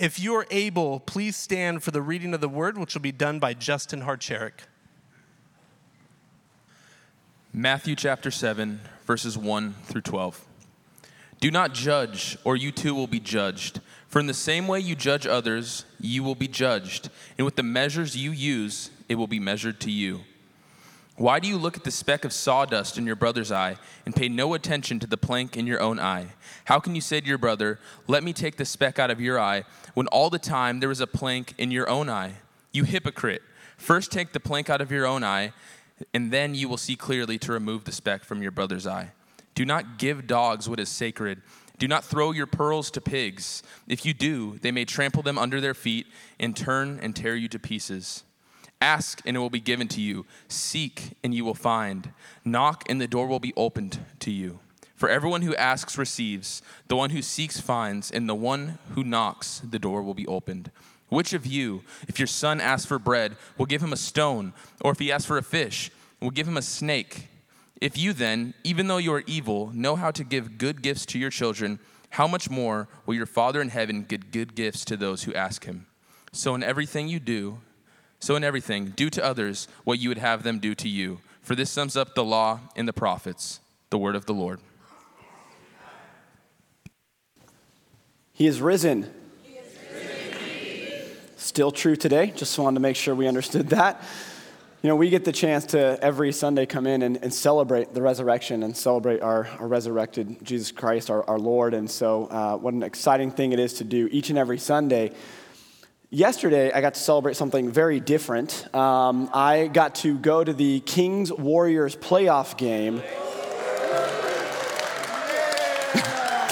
If you are able, please stand for the reading of the word, which will be done by Justin Harcherick. Matthew chapter 7, verses 1 through 12. Do not judge, or you too will be judged. For in the same way you judge others, you will be judged, and with the measures you use, it will be measured to you. Why do you look at the speck of sawdust in your brother's eye and pay no attention to the plank in your own eye? How can you say to your brother, Let me take the speck out of your eye, when all the time there is a plank in your own eye? You hypocrite! First take the plank out of your own eye, and then you will see clearly to remove the speck from your brother's eye. Do not give dogs what is sacred. Do not throw your pearls to pigs. If you do, they may trample them under their feet and turn and tear you to pieces. Ask, and it will be given to you. Seek, and you will find. Knock, and the door will be opened to you. For everyone who asks receives, the one who seeks finds, and the one who knocks, the door will be opened. Which of you, if your son asks for bread, will give him a stone? Or if he asks for a fish, will give him a snake? If you then, even though you are evil, know how to give good gifts to your children, how much more will your Father in heaven give good gifts to those who ask him? So in everything you do, so, in everything, do to others what you would have them do to you. For this sums up the law and the prophets, the word of the Lord. He is risen. Still true today. Just wanted to make sure we understood that. You know, we get the chance to every Sunday come in and, and celebrate the resurrection and celebrate our, our resurrected Jesus Christ, our, our Lord. And so, uh, what an exciting thing it is to do each and every Sunday. Yesterday, I got to celebrate something very different. Um, I got to go to the Kings Warriors playoff game.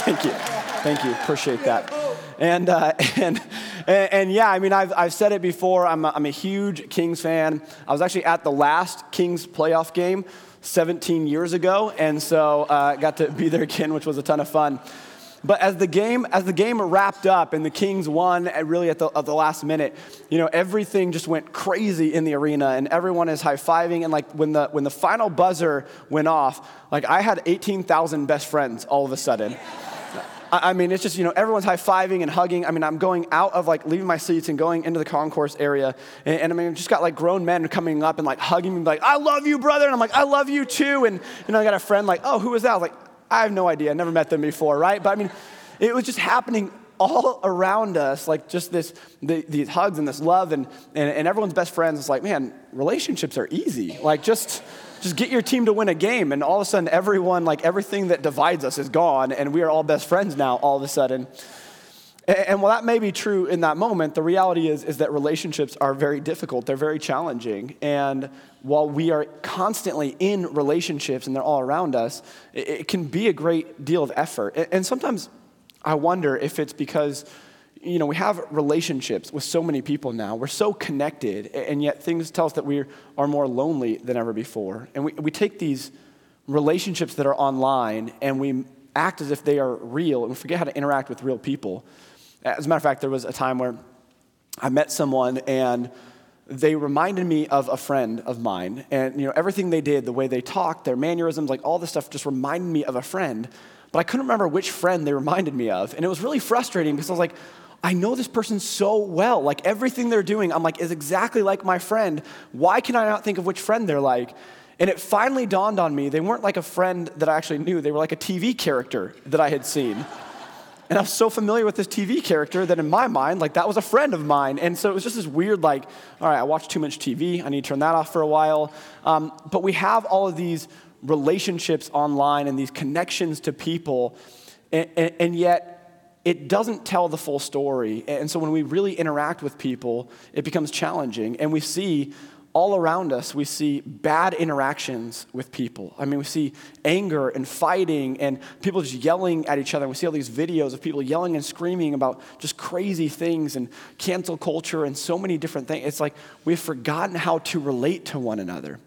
Thank you. Thank you. Appreciate that. And, uh, and, and, and, yeah, I mean, I've, I've said it before. I'm a, I'm a huge Kings fan. I was actually at the last Kings playoff game 17 years ago, and so I uh, got to be there again, which was a ton of fun. But as the game, as the game wrapped up and the Kings won at really at the, at the last minute, you know, everything just went crazy in the arena and everyone is high-fiving. And like when the, when the final buzzer went off, like I had 18,000 best friends all of a sudden. I mean, it's just, you know, everyone's high fiving and hugging. I mean, I'm going out of like leaving my seats and going into the concourse area. And, and I mean, just got like grown men coming up and like hugging me, like, I love you, brother. And I'm like, I love you too. And, you know, I got a friend like, oh, who was that? I was like, I have no idea. I never met them before, right? But I mean, it was just happening all around us, like just this, the, these hugs and this love, and, and, and everyone's best friends. It's like, man, relationships are easy. Like, just, just get your team to win a game, and all of a sudden, everyone, like everything that divides us is gone, and we are all best friends now, all of a sudden. And while that may be true in that moment, the reality is, is that relationships are very difficult. They're very challenging. And while we are constantly in relationships and they're all around us, it, can be a great deal of effort. And sometimes I wonder if it's because, you know, we have relationships with so many people now. We're so connected, and yet things tell us that we are more lonely than ever before. And we, we take these relationships that are online and we act as if they are real and we forget how to interact with real people. As a matter of fact, there was a time where I met someone and they reminded me of a friend of mine. And, you know, everything they did, the way they talked, their mannerisms, like all this stuff just reminded me of a friend. But I couldn't remember which friend they reminded me of. And it was really frustrating because I was like, I know this person so well. Like everything they're doing, I'm like, is exactly like my friend. Why can I not think of which friend they're like? And it finally dawned on me they weren't like a friend that I actually knew, they were like a TV character that I had seen. And I was so familiar with this TV character that in my mind, like that was a friend of mine. And so it was just this weird, like, all right, I watch too much TV. I need to turn that off for a while. Um, but we have all of these relationships online and these connections to people, and, and, and yet it doesn't tell the full story. And so when we really interact with people, it becomes challenging. And we see all around us, we see bad interactions with people. I mean, we see anger and fighting and people just yelling at each other. We see all these videos of people yelling and screaming about just crazy things and cancel culture and so many different things. It's like we've forgotten how to relate to one another.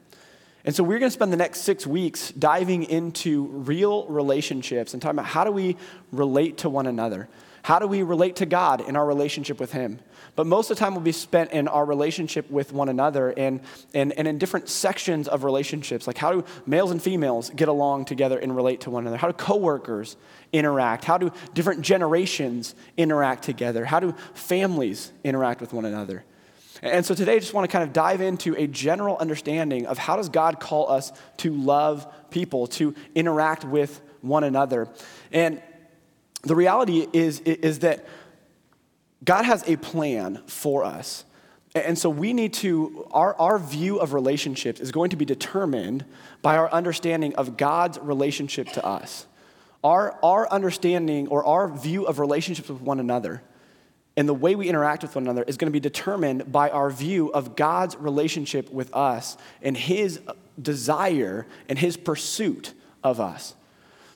And so we're going to spend the next six weeks diving into real relationships and talking about how do we relate to one another? How do we relate to God in our relationship with Him? But most of the time will be spent in our relationship with one another and, and, and in different sections of relationships. Like how do males and females get along together and relate to one another? How do coworkers interact? How do different generations interact together? How do families interact with one another? And so today I just want to kind of dive into a general understanding of how does God call us to love people, to interact with one another. And the reality is, is that God has a plan for us. And so we need to, our, our view of relationships is going to be determined by our understanding of God's relationship to us. Our, our understanding or our view of relationships with one another and the way we interact with one another is going to be determined by our view of God's relationship with us and his desire and his pursuit of us.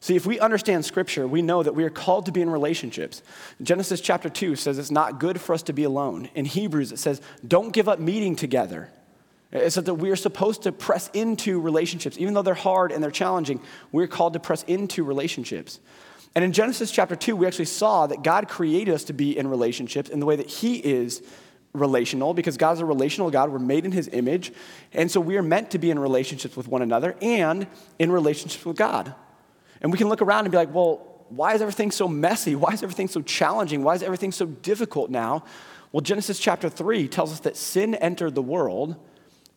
See, if we understand Scripture, we know that we are called to be in relationships. Genesis chapter 2 says it's not good for us to be alone. In Hebrews, it says, don't give up meeting together. It says that we are supposed to press into relationships. Even though they're hard and they're challenging, we're called to press into relationships. And in Genesis chapter 2, we actually saw that God created us to be in relationships in the way that He is relational because God's a relational God. We're made in His image. And so we are meant to be in relationships with one another and in relationships with God. And we can look around and be like, well, why is everything so messy? Why is everything so challenging? Why is everything so difficult now? Well, Genesis chapter 3 tells us that sin entered the world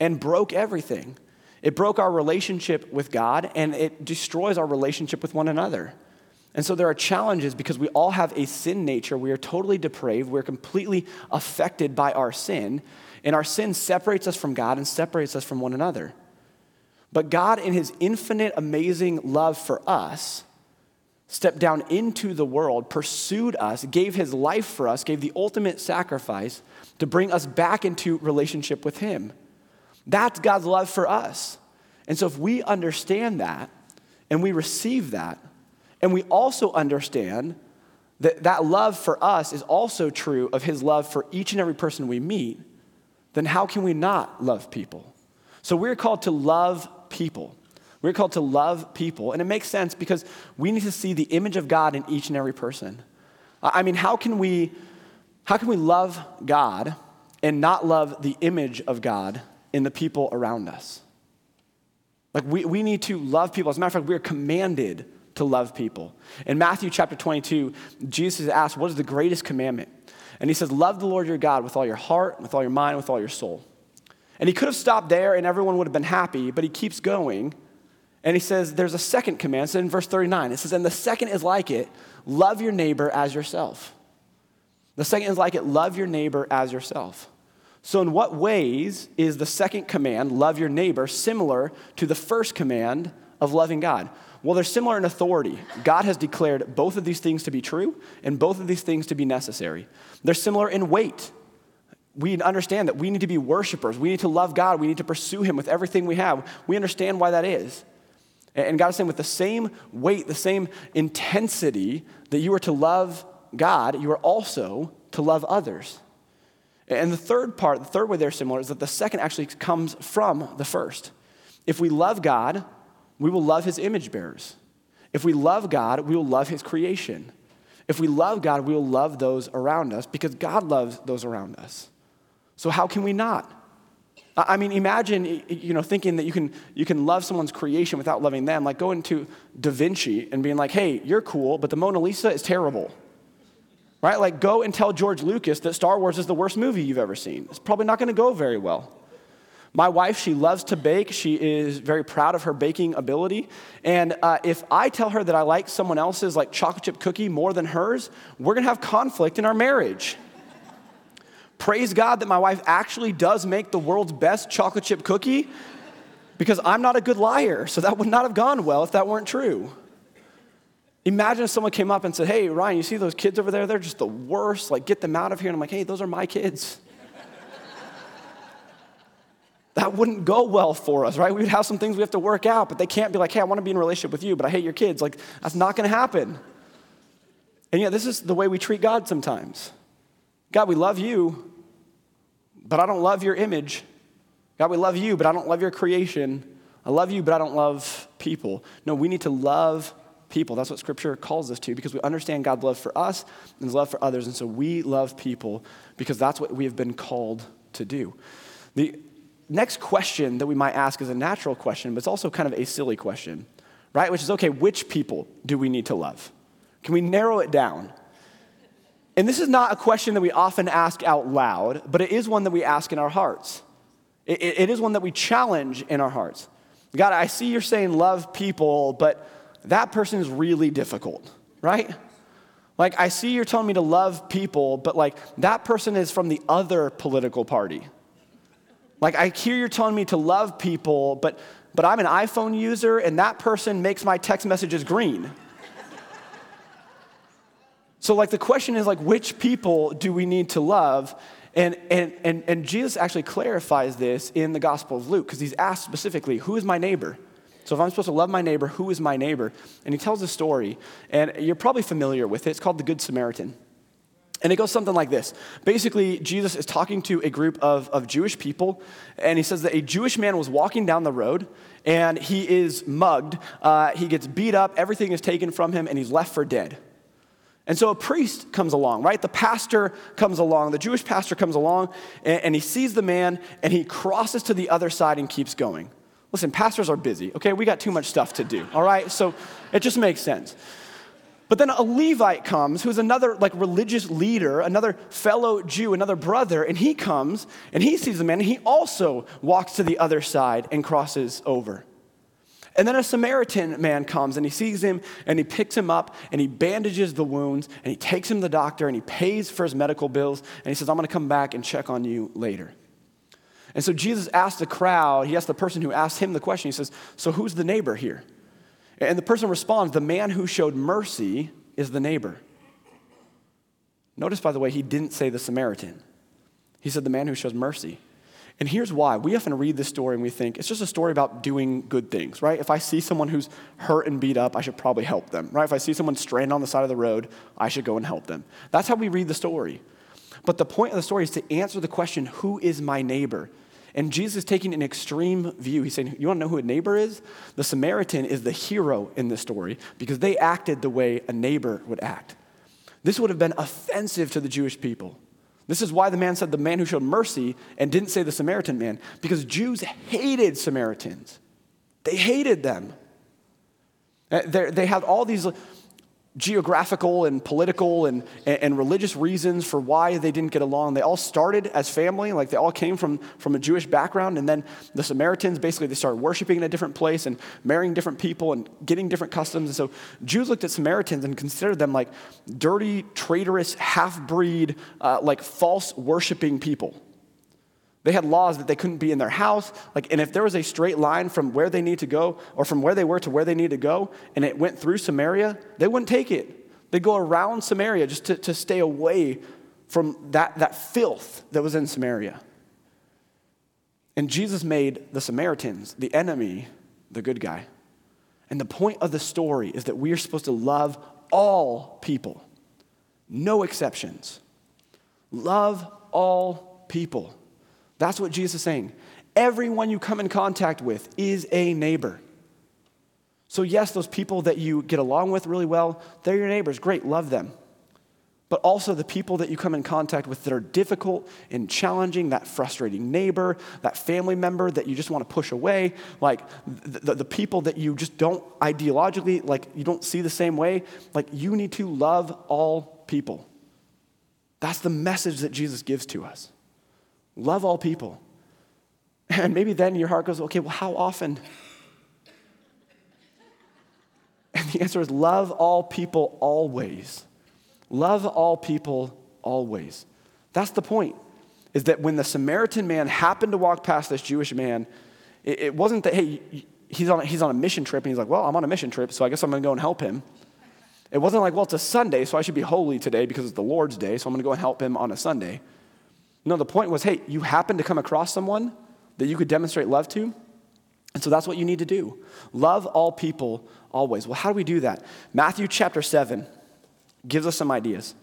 and broke everything. It broke our relationship with God and it destroys our relationship with one another. And so there are challenges because we all have a sin nature. We are totally depraved. We're completely affected by our sin. And our sin separates us from God and separates us from one another. But God, in his infinite, amazing love for us, stepped down into the world, pursued us, gave his life for us, gave the ultimate sacrifice to bring us back into relationship with him. That's God's love for us. And so if we understand that and we receive that, and we also understand that that love for us is also true of his love for each and every person we meet, then how can we not love people? So we're called to love people. We're called to love people. And it makes sense because we need to see the image of God in each and every person. I mean, how can we, how can we love God and not love the image of God in the people around us? Like, we, we need to love people. As a matter of fact, we are commanded to love people. In Matthew chapter 22, Jesus is asked, What is the greatest commandment? And he says, Love the Lord your God with all your heart, with all your mind, with all your soul. And he could have stopped there and everyone would have been happy, but he keeps going. And he says, There's a second command. So in verse 39, it says, And the second is like it love your neighbor as yourself. The second is like it love your neighbor as yourself. So, in what ways is the second command, love your neighbor, similar to the first command of loving God? Well, they're similar in authority. God has declared both of these things to be true and both of these things to be necessary. They're similar in weight. We understand that we need to be worshipers. We need to love God. We need to pursue Him with everything we have. We understand why that is. And God is saying, with the same weight, the same intensity that you are to love God, you are also to love others. And the third part, the third way they're similar, is that the second actually comes from the first. If we love God, we will love his image bearers. If we love God, we will love his creation. If we love God, we will love those around us because God loves those around us. So how can we not? I mean, imagine, you know, thinking that you can, you can love someone's creation without loving them. Like going to Da Vinci and being like, hey, you're cool, but the Mona Lisa is terrible. Right? Like go and tell George Lucas that Star Wars is the worst movie you've ever seen. It's probably not going to go very well. My wife, she loves to bake. She is very proud of her baking ability. And uh, if I tell her that I like someone else's like chocolate chip cookie more than hers, we're gonna have conflict in our marriage. Praise God that my wife actually does make the world's best chocolate chip cookie because I'm not a good liar. So that would not have gone well if that weren't true. Imagine if someone came up and said, Hey, Ryan, you see those kids over there? They're just the worst. Like, get them out of here. And I'm like, Hey, those are my kids that wouldn't go well for us, right? We would have some things we have to work out, but they can't be like, hey, I want to be in a relationship with you, but I hate your kids. Like, that's not going to happen. And yet, this is the way we treat God sometimes. God, we love you, but I don't love your image. God, we love you, but I don't love your creation. I love you, but I don't love people. No, we need to love people. That's what Scripture calls us to because we understand God's love for us and His love for others. And so we love people because that's what we have been called to do. The next question that we might ask is a natural question, but it's also kind of a silly question, right? Which is okay, which people do we need to love? Can we narrow it down? And this is not a question that we often ask out loud, but it is one that we ask in our hearts. it, it is one that we challenge in our hearts. God, I see you're saying love people, but that person is really difficult, right? Like, I see you're telling me to love people, but like, that person is from the other political party. Like, I hear you're telling me to love people, but, but I'm an iPhone user, and that person makes my text messages green. So, like, the question is, like, which people do we need to love? And, and, and, and Jesus actually clarifies this in the Gospel of Luke, because he's asked specifically, Who is my neighbor? So if I'm supposed to love my neighbor, who is my neighbor? And he tells a story, and you're probably familiar with it. It's called the Good Samaritan. And it goes something like this. Basically, Jesus is talking to a group of, of Jewish people, and he says that a Jewish man was walking down the road, and he is mugged. Uh, he gets beat up, everything is taken from him, and he's left for dead. And so a priest comes along, right? The pastor comes along, the Jewish pastor comes along, and, and he sees the man, and he crosses to the other side and keeps going. Listen, pastors are busy, okay? We got too much stuff to do, all right? So it just makes sense. But then a Levite comes, who's another like religious leader, another fellow Jew, another brother, and he comes and he sees the man and he also walks to the other side and crosses over. And then a Samaritan man comes and he sees him and he picks him up and he bandages the wounds and he takes him to the doctor and he pays for his medical bills and he says, I'm gonna come back and check on you later. And so Jesus asked the crowd, he asked the person who asked him the question, he says, So who's the neighbor here? And the person responds, The man who showed mercy is the neighbor. Notice, by the way, he didn't say the Samaritan. He said the man who shows mercy. And here's why. We often read this story and we think it's just a story about doing good things, right? If I see someone who's hurt and beat up, I should probably help them, right? If I see someone stranded on the side of the road, I should go and help them. That's how we read the story. But the point of the story is to answer the question, who is my neighbor? And Jesus is taking an extreme view. He's saying, You want to know who a neighbor is? The Samaritan is the hero in this story because they acted the way a neighbor would act. This would have been offensive to the Jewish people. This is why the man said the man who showed mercy and didn't say the Samaritan man, because Jews hated Samaritans. They hated them. Uh, they had all these geographical and political and, and, religious reasons for why they didn't get along. They all started as family, like they all came from, from a Jewish background. And then the Samaritans, basically, they started worshiping in a different place and marrying different people and getting different customs. And so Jews looked at Samaritans and considered them like dirty, traitorous, half breed, uh, like false worshiping people. They had laws that they couldn't be in their house. Like, and if there was a straight line from where they need to go or from where they were to where they need to go, and it went through Samaria, they wouldn't take it. They'd go around Samaria just to, to stay away from that, that filth that was in Samaria. And Jesus made the Samaritans, the enemy, the good guy. And the point of the story is that we are supposed to love all people, no exceptions. Love all people. That's what Jesus is saying. Everyone you come in contact with is a neighbor. So, yes, those people that you get along with really well, they're your neighbors. Great, love them. But also the people that you come in contact with that are difficult and challenging, that frustrating neighbor, that family member that you just want to push away, like the, the, the people that you just don't ideologically, like you don't see the same way, like you need to love all people. That's the message that Jesus gives to us. Love all people. And maybe then your heart goes, okay, well, how often? And the answer is love all people always. Love all people always. That's the point. Is that when the Samaritan man happened to walk past this Jewish man, it, it wasn't that, hey, he's on, he's on a mission trip and he's like, well, I'm on a mission trip, so I guess I'm to go and help him. It wasn't like, well, it's a Sunday, so I should be holy today because it's the Lord's day, so I'm to go and help him on a Sunday. No, the point was hey, you happen to come across someone that you could demonstrate love to. And so that's what you need to do. Love all people always. Well, how do we do that? Matthew chapter 7 gives us some ideas.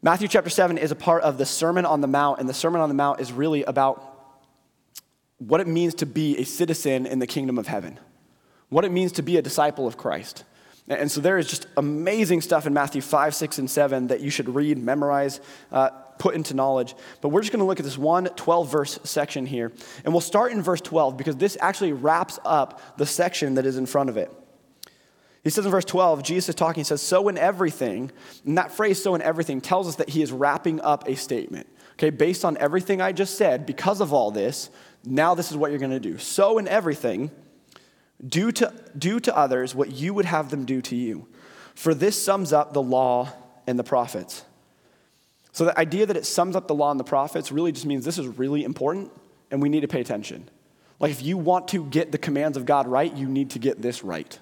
Matthew chapter 7 is a part of the Sermon on the Mount, and the Sermon on the Mount is really about what it means to be a citizen in the kingdom of heaven, what it means to be a disciple of Christ. And so there is just amazing stuff in Matthew 5, 6, and 7 that you should read, memorize, uh, put into knowledge. But we're just going to look at this one 12 verse section here. And we'll start in verse 12 because this actually wraps up the section that is in front of it. He says in verse 12, Jesus is talking, he says, So in everything. And that phrase, so in everything, tells us that he is wrapping up a statement. Okay, based on everything I just said, because of all this, now this is what you're going to do. So in everything, do to, do to others what you would have them do to you. For this sums up the law and the prophets. So the idea that it sums up the law and the prophets really just means this is really important and we need to pay attention. Like if you want to get the commands of God right, you need to get this right.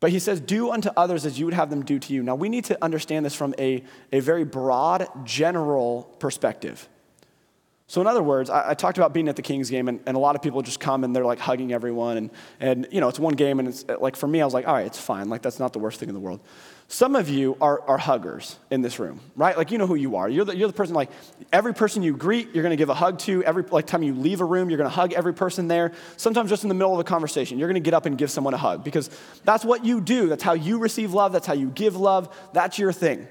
But he says, Do unto others as you would have them do to you. Now, we need to understand this from a, a very broad, general perspective. So, in other words, I, I, talked about being at the Kings game, and, and, a lot of people just come and they're like hugging everyone. And, and, you know, it's one game, and it's like for me, I was like, all right, it's fine. Like, that's not the worst thing in the world. Some of you are, are huggers in this room, right? Like, you know who you are. You're the, you're the person, like, every person you greet, you're to give a hug to. Every like, time you leave a room, you're to hug every person there. Sometimes just in the middle of a conversation, you're to get up and give someone a hug because that's what you do. That's how you receive love. That's how you give love. That's your thing.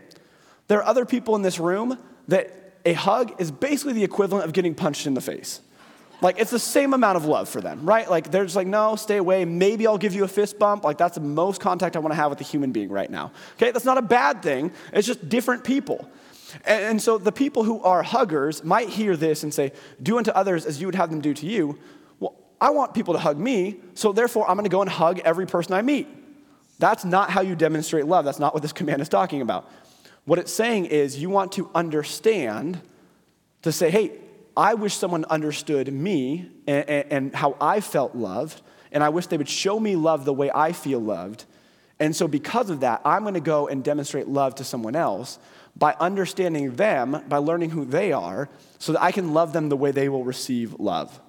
There are other people in this room that a hug is basically the equivalent of getting punched in the face. Like, it's the same amount of love for them, right? Like, they're just like, no, stay away. Maybe I'll give you a fist bump. Like, that's the most contact I want to have with a human being right now. Okay, that's not a bad thing. It's just different people. And, and so the people who are huggers might hear this and say, do unto others as you would have them do to you. Well, I want people to hug me, so therefore I'm going to go and hug every person I meet. That's not how you demonstrate love. That's not what this command is talking about. What it's saying is you want to understand, to say, hey, I wish someone understood me and, and, and, how I felt loved, and I wish they would show me love the way I feel loved. And so, because of that, I'm going to go and demonstrate love to someone else by understanding them, by learning who they are, so that I can love them the way they will receive love.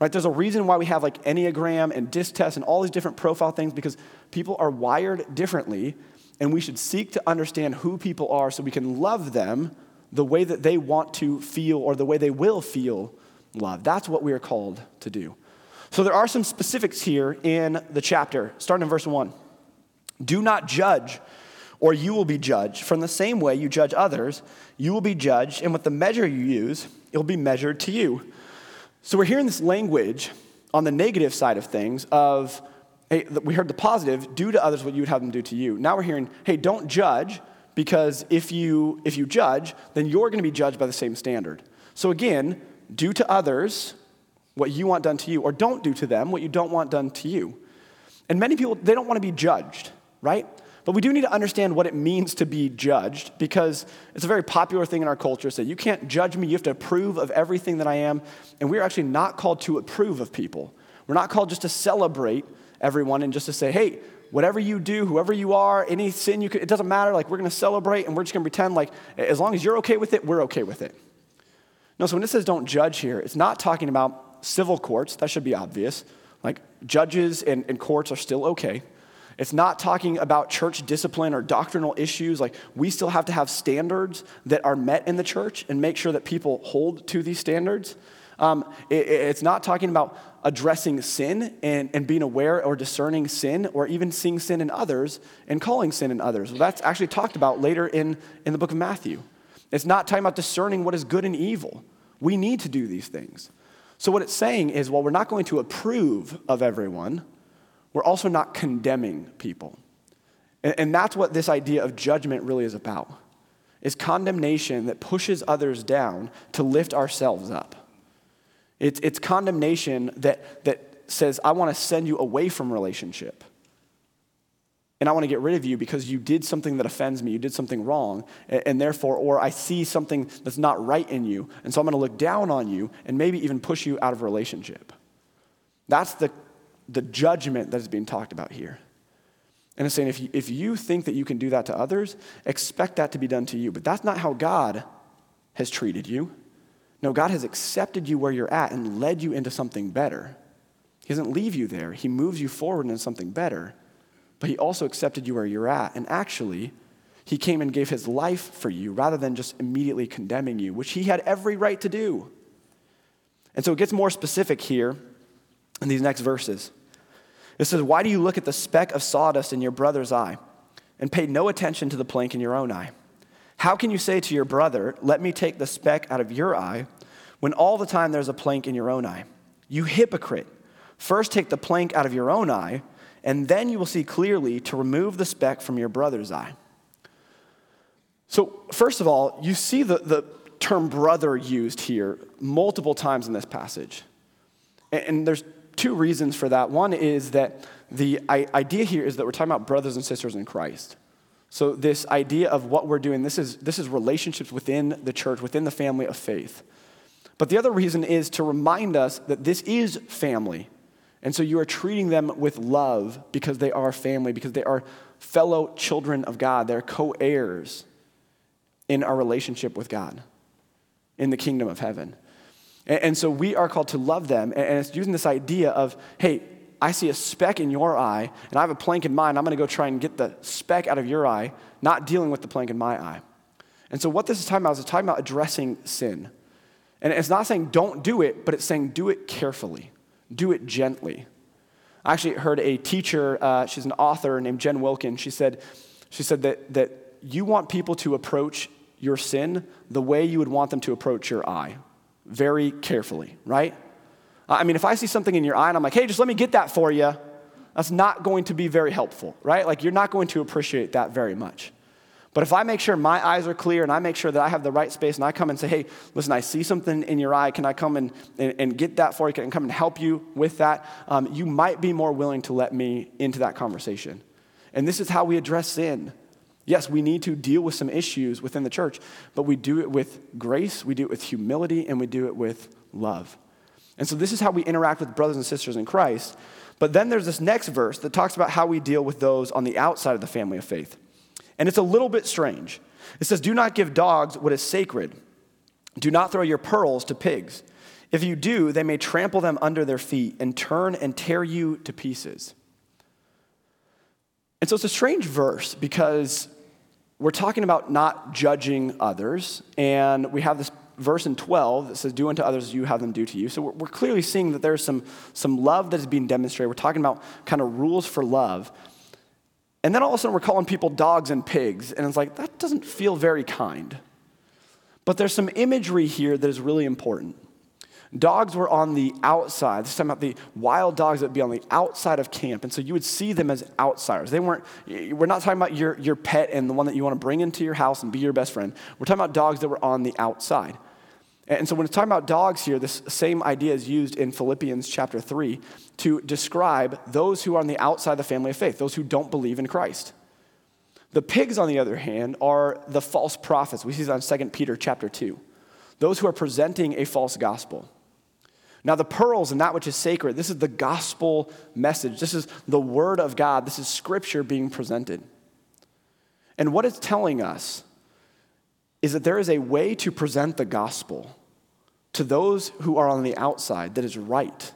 Right? There's a reason why we have like Enneagram and DISC tests and all these different profile things because people are wired differently and we should seek to understand who people are so we can love them the way that they want to feel or the way they will feel love. That's what we are called to do. So there are some specifics here in the chapter, starting in verse 1. Do not judge, or you will be judged. From the same way you judge others, you will be judged, and with the measure you use, it will be measured to you. So we're hearing this language on the negative side of things of hey, we heard the positive, do to others what you would have them do to you. Now we're hearing, hey, don't judge, because if you, if you judge, then you're going to be judged by the same standard. So again, do to others what you want done to you, or don't do to them what you don't want done to you. And many people, they don't want to be judged, right? But we do need to understand what it means to be judged because it's a very popular thing in our culture to say, you can't judge me, you have to approve of everything that I am. And we're actually not called to approve of people. We're not called just to celebrate everyone and just to say, hey, whatever you do, whoever you are, any sin you could, it doesn't matter. Like, we're going to celebrate and we're just going to pretend like as long as you're okay with it, we're okay with it. No, so when it says don't judge here, it's not talking about civil courts. That should be obvious. Like, judges and, and courts are still okay. It's not talking about church discipline or doctrinal issues. Like, we still have to have standards that are met in the church and make sure that people hold to these standards. Um, it, it's not talking about addressing sin and, and being aware or discerning sin or even seeing sin in others and calling sin in others. Well, that's actually talked about later in, in the book of Matthew. It's not talking about discerning what is good and evil. We need to do these things. So, what it's saying is, while we're not going to approve of everyone, we're also not condemning people. And, and that's what this idea of judgment really is about. Is condemnation that pushes others down to lift ourselves up. It's, it's condemnation that, that says, I want to send you away from relationship. And I want to get rid of you because you did something that offends me. You did something wrong. And, and therefore, or I see something that's not right in you. And so I'm going to look down on you and maybe even push you out of relationship. That's the, the judgment that is being talked about here. And it's saying if you, if you think that you can do that to others, expect that to be done to you. But that's not how God has treated you. No, God has accepted you where you're at and led you into something better. He doesn't leave you there, He moves you forward into something better. But He also accepted you where you're at. And actually, He came and gave His life for you rather than just immediately condemning you, which He had every right to do. And so it gets more specific here in these next verses. It says, Why do you look at the speck of sawdust in your brother's eye and pay no attention to the plank in your own eye? How can you say to your brother, Let me take the speck out of your eye, when all the time there's a plank in your own eye? You hypocrite. First take the plank out of your own eye, and then you will see clearly to remove the speck from your brother's eye. So, first of all, you see the, the term brother used here multiple times in this passage. And, and there's two reasons for that. One is that the idea here is that we're talking about brothers and sisters in Christ. So, this idea of what we're doing, this is, this is relationships within the church, within the family of faith. But the other reason is to remind us that this is family. And so you are treating them with love because they are family, because they are fellow children of God. They're co heirs in our relationship with God in the kingdom of heaven. And, so we are called to love them. And it's using this idea of, hey, I see a speck in your eye, and I have a plank in mine. I'm going to go try and get the speck out of your eye, not dealing with the plank in my eye. And so, what this is talking about is it's talking about addressing sin. And it's not saying don't do it, but it's saying do it carefully, do it gently. I actually heard a teacher, uh, she's an author named Jen Wilkin. She said, she said that, that you want people to approach your sin the way you would want them to approach your eye, very carefully, right? I mean, if I see something in your eye and I'm like, hey, just let me get that for you, that's not going to be very helpful, right? Like, you're not going to appreciate that very much. But if I make sure my eyes are clear and I make sure that I have the right space and I come and say, hey, listen, I see something in your eye. Can I come and, and, and get that for you? Can I come and help you with that? Um, you might be more willing to let me into that conversation. And this is how we address sin. Yes, we need to deal with some issues within the church, but we do it with grace, we do it with humility, and we do it with love. And so this is how we interact with brothers and sisters in Christ. But then there's this next verse that talks about how we deal with those on the outside of the family of faith. And it's a little bit strange. It says, Do not give dogs what is sacred. Do not throw your pearls to pigs. If you do, they may trample them under their feet and turn and tear you to pieces. And so it's a strange verse because we're talking about not judging others, and we have this verse in 12 that says, Do unto others as you have them do to you. So we're, we're clearly seeing that there's some, some love that is being demonstrated. We're talking about kind of rules for love. And then all of a sudden we're calling people dogs and pigs, and it's like, that doesn't feel very kind. But there's some imagery here that is really important. Dogs were on the outside. This time about the wild dogs that would be on the outside of camp. And so you would see them as outsiders. They weren't, we're not talking about your, your pet and the one that you want to bring into your house and be your best friend. We're talking about dogs that were on the outside. And so when it's talking about dogs here, this same idea is used in Philippians chapter 3 to describe those who are on the outside of the family of faith, those who don't believe in Christ. The pigs, on the other hand, are the false prophets. We see that in 2 Peter chapter 2. Those who are presenting a false gospel. Now, the pearls and that which is sacred, this is the gospel message. This is the word of God. This is scripture being presented. And what it's telling us is that there is a way to present the gospel to those who are on the outside that is right,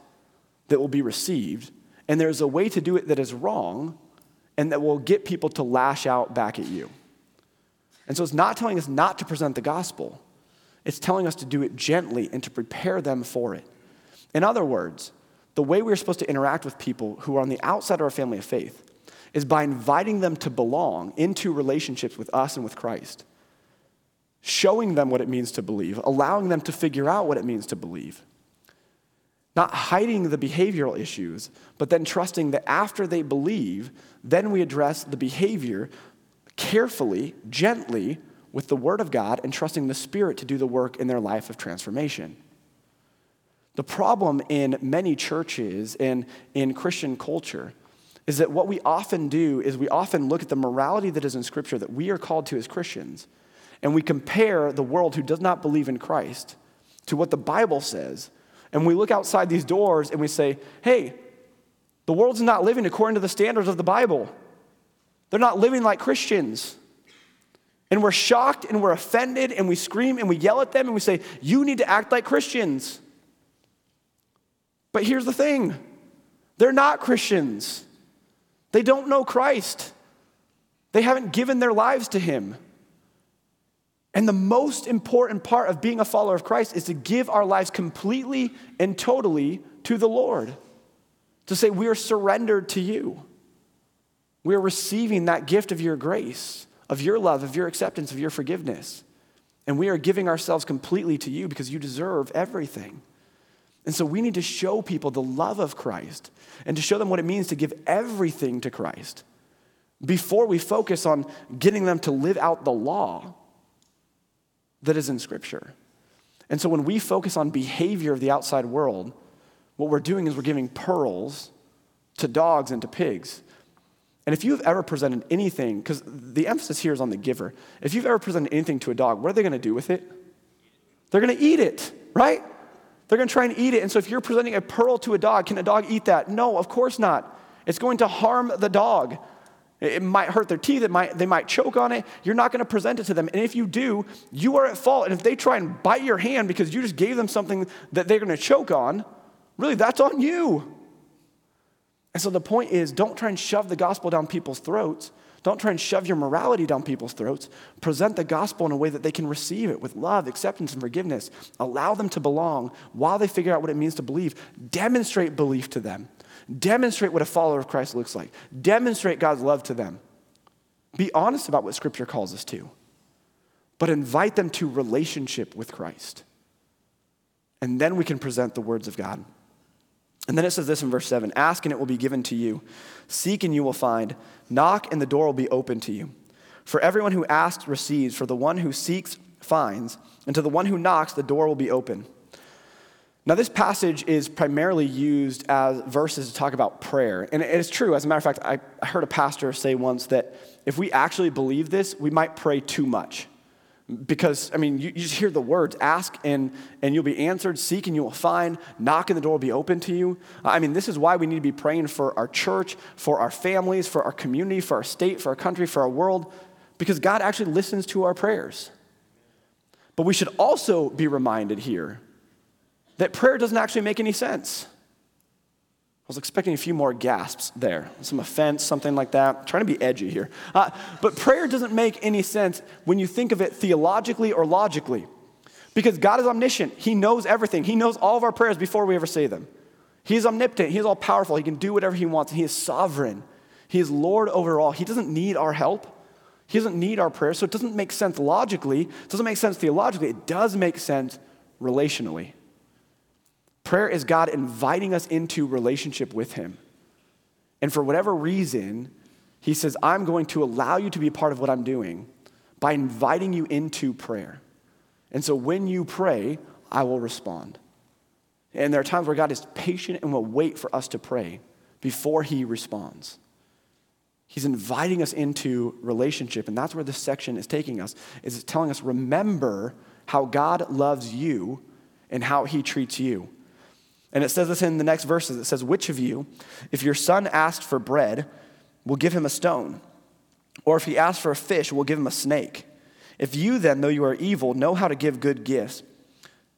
that will be received. And there's a way to do it that is wrong and that will get people to lash out back at you. And so it's not telling us not to present the gospel, it's telling us to do it gently and to prepare them for it. In other words, the way we're supposed to interact with people who are on the outside of our family of faith is by inviting them to belong into relationships with us and with Christ, showing them what it means to believe, allowing them to figure out what it means to believe. Not hiding the behavioral issues, but then trusting that after they believe, then we address the behavior carefully, gently, with the Word of God, and trusting the Spirit to do the work in their life of transformation. The problem in many churches and in Christian culture is that what we often do is we often look at the morality that is in Scripture that we are called to as Christians, and we compare the world who does not believe in Christ to what the Bible says. And we look outside these doors and we say, hey, the world's not living according to the standards of the Bible. They're not living like Christians. And we're shocked and we're offended and we scream and we yell at them and we say, You need to act like Christians. But here's the thing they're not Christians, they don't know Christ, they haven't given their lives to Him. And the most important part of being a follower of Christ is to give our lives completely and totally to the Lord. To say, we are surrendered to you. We are receiving that gift of your grace, of your love, of your acceptance, of your forgiveness. And we are giving ourselves completely to you because you deserve everything. And so we need to show people the love of Christ and to show them what it means to give everything to Christ before we focus on getting them to live out the law that is in Scripture. And so when we focus on behavior of the outside world, what we're doing is we're giving pearls to dogs and to pigs. And if you've ever presented anything, because the emphasis here is on the giver, if you've ever presented anything to a dog, what are they going to do with it? They're going to eat it, right? They're going to try and eat it. And so if you're presenting a pearl to a dog, can a dog eat that? No, of course not. It's going to harm the dog. It might hurt their teeth, it might, they might choke on it. You're not going to present it to them. And if you do, you are at fault. And if they try and bite your hand because you just gave them something that they're going to choke on, really, that's on you. And so the point is don't try and shove the gospel down people's throats. Don't try and shove your morality down people's throats. Present the gospel in a way that they can receive it with love, acceptance, and forgiveness. Allow them to belong while they figure out what it means to believe. Demonstrate belief to them. Demonstrate what a follower of Christ looks like. Demonstrate God's love to them. Be honest about what Scripture calls us to, but invite them to relationship with Christ. And then we can present the words of God. And then it says this in verse 7 Ask and it will be given to you, seek and you will find, knock and the door will be open to you. For everyone who asks receives, for the one who seeks finds, and to the one who knocks the door will be open. Now, this passage is primarily used as verses to talk about prayer. And it's true. As a matter of fact, I heard a pastor say once that if we actually believe this, we might pray too much. Because, I mean, you, you, just hear the words ask and, and you'll be answered, seek and you will find, knock and the door will be open to you. I mean, this is why we need to be praying for our church, for our families, for our community, for our state, for our country, for our world, because God actually listens to our prayers. But we should also be reminded here that prayer doesn't actually make any sense. I was expecting a few more gasps there, some offense, something like that. I'm trying to be edgy here. Uh, but prayer doesn't make any sense when you think of it theologically or logically. Because God is omniscient, He knows everything, He knows all of our prayers before we ever say them. He is omnipotent, He is all powerful, He can do whatever He wants, He is sovereign. He is Lord over all. He doesn't need our help. He doesn't need our prayers. So it doesn't make sense logically, it doesn't make sense theologically, it does make sense relationally. Prayer is God inviting us into relationship with Him. And for whatever reason, He says, I'm going to allow you to be a part of what I'm doing by inviting you into prayer. And so when you pray, I will respond. And there are times where God is patient and will wait for us to pray before He responds. He's inviting us into relationship, and that's where this section is taking us. Is telling us, remember how God loves you and how He treats you. And it says this in the next verses. It says, Which of you, if your son asks for bread, will give him a stone? Or if he asks for a fish, will give him a snake? If you then, though you are evil, know how to give good gifts,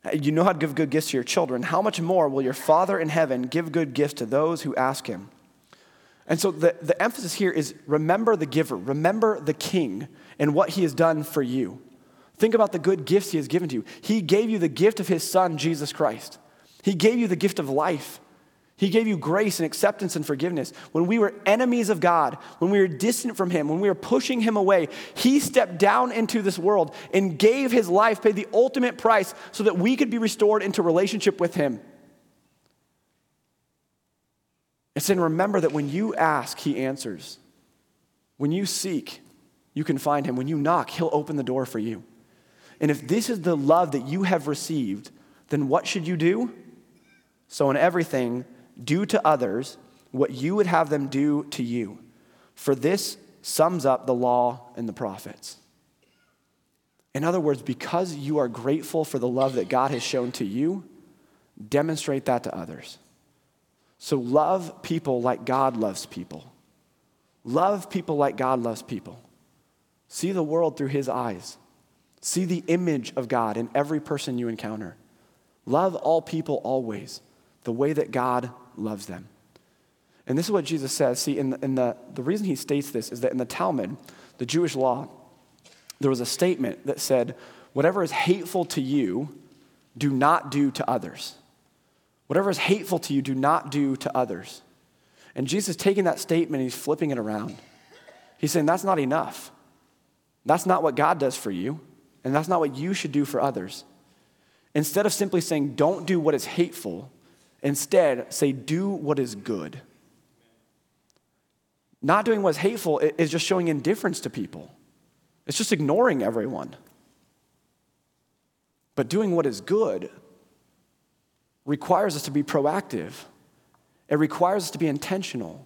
uh, you know how to give good gifts to your children, how much more will your Father in heaven give good gifts to those who ask him? And so the, the emphasis here is remember the giver, remember the king and what he has done for you. Think about the good gifts he has given to you. He gave you the gift of his son, Jesus Christ. He gave you the gift of life. He gave you grace and acceptance and forgiveness. When we were enemies of God, when we were distant from Him, when we were pushing Him away, He stepped down into this world and gave His life, paid the ultimate price so that we could be restored into relationship with Him. It's saying, remember that when you ask, He answers. When you seek, you can find Him. When you knock, He'll open the door for you. And if this is the love that you have received, then what should you do? So, in everything, do to others what you would have them do to you. For this sums up the law and the prophets. In other words, because you are grateful for the love that God has shown to you, demonstrate that to others. So, love people like God loves people. Love people like God loves people. See the world through His eyes. See the image of God in every person you encounter. Love all people always the way that God loves them. And this is what Jesus says. See, in, the, in the, the reason he states this is that in the Talmud, the Jewish law, there was a statement that said, Whatever is hateful to you, do not do to others. Whatever is hateful to you, do not do to others. And Jesus taking that statement, he's flipping it around. He's saying, That's not enough. That's not what God does for you, and that's not what you should do for others. Instead of simply saying, Don't do what is hateful, instead say, Do what is good. Not doing what's hateful is just showing indifference to people, it's just ignoring everyone. But doing what is good requires us to be proactive, it requires us to be intentional,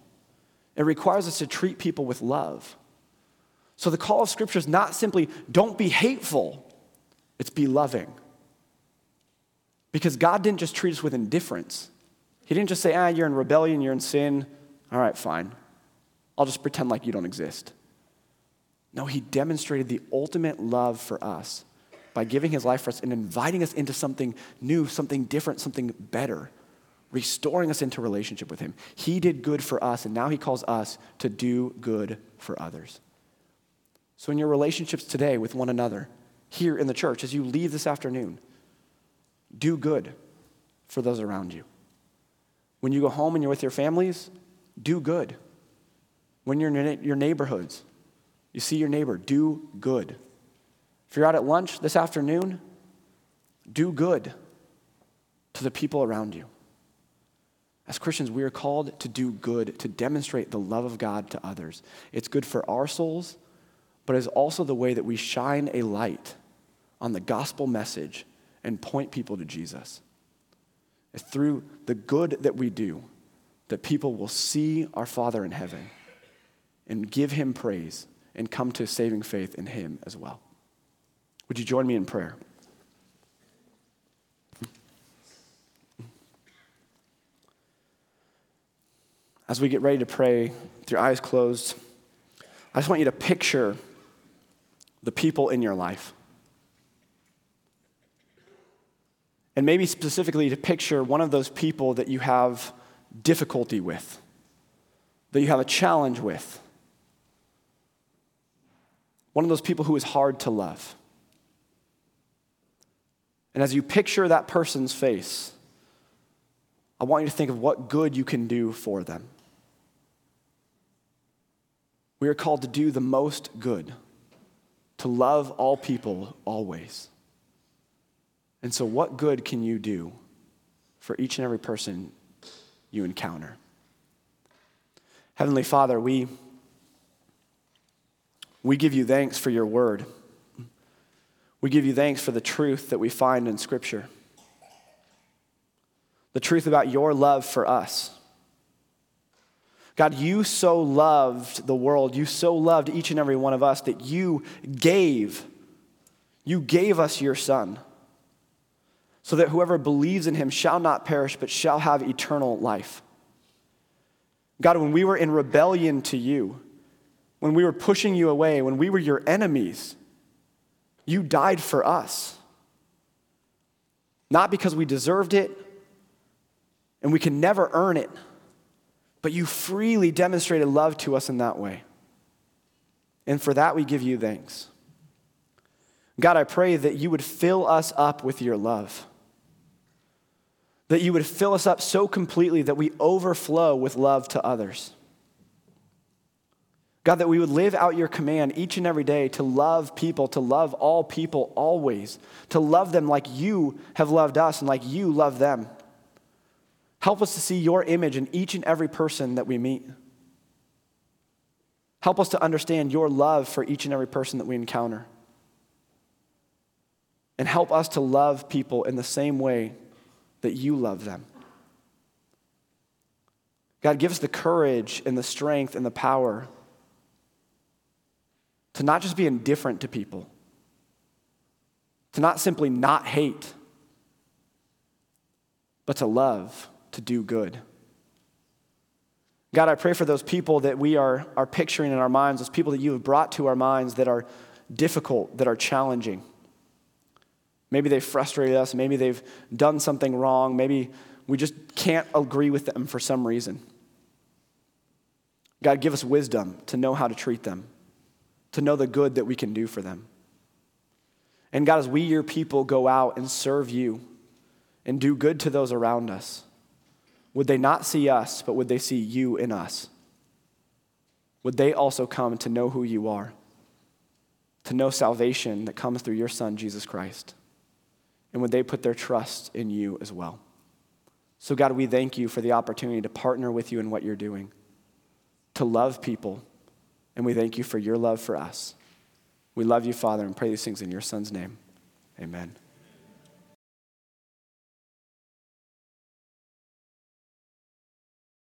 it requires us to treat people with love. So the call of Scripture is not simply don't be hateful, it's be loving. Because God didn't just treat us with indifference. He didn't just say, ah, you're in rebellion, you're in sin. All right, fine. I'll just pretend like you don't exist. No, He demonstrated the ultimate love for us by giving His life for us and inviting us into something new, something different, something better, restoring us into relationship with Him. He did good for us, and now He calls us to do good for others. So, in your relationships today with one another, here in the church, as you leave this afternoon, do good for those around you. When you go home and you're with your families, do good. When you're in your neighborhoods, you see your neighbor, do good. If you're out at lunch this afternoon, do good to the people around you. As Christians, we are called to do good, to demonstrate the love of God to others. It's good for our souls, but it's also the way that we shine a light on the gospel message and point people to Jesus. It's through the good that we do that people will see our Father in heaven and give him praise and come to saving faith in him as well. Would you join me in prayer? As we get ready to pray, with your eyes closed, I just want you to picture the people in your life. And maybe specifically to picture one of those people that you have difficulty with, that you have a challenge with. One of those people who is hard to love. And as you picture that person's face, I want you to think of what good you can do for them. We are called to do the most good, to love all people always. And so, what good can you do for each and every person you encounter? Heavenly Father, we, we give you thanks for your word. We give you thanks for the truth that we find in Scripture, the truth about your love for us. God, you so loved the world, you so loved each and every one of us that you gave, you gave us your Son so that whoever believes in him shall not perish, but shall have eternal life. God, when we were in rebellion to you, when we were pushing you away, when we were your enemies, you died for us. Not because we deserved it and we can never earn it, but you freely demonstrated love to us in that way. And for that, we give you thanks. God, I pray that you would fill us up with your love that you would fill us up so completely that we overflow with love to others. God, that we would live out your command each and every day to love people, to love all people always, to love them like you have loved us and like you love them. Help us to see your image in each and every person that we meet. Help us to understand your love for each and every person that we encounter. And help us to love people in the same way that you love them. God, give us the courage and the strength and the power to not just be indifferent to people, to not simply not hate, but to love, to do good. God, I pray for those people that we are, are picturing in our minds, those people that you have brought to our minds that are difficult, that are challenging. Maybe they've frustrated us. Maybe they've done something wrong. Maybe we just can't agree with them for some reason. God, give us wisdom to know how to treat them, to know the good that we can do for them. And God, as we, your people, go out and serve you and do good to those around us, would they not see us, but would they see you in us? Would they also come to know who you are, to know salvation that comes through your Son, Jesus Christ? And would they put their trust in you as well? So, God, we thank you for the opportunity to partner with you in what you're doing, to love people, and we thank you for your love for us. We love you, Father, and pray these things in your Son's name. Amen.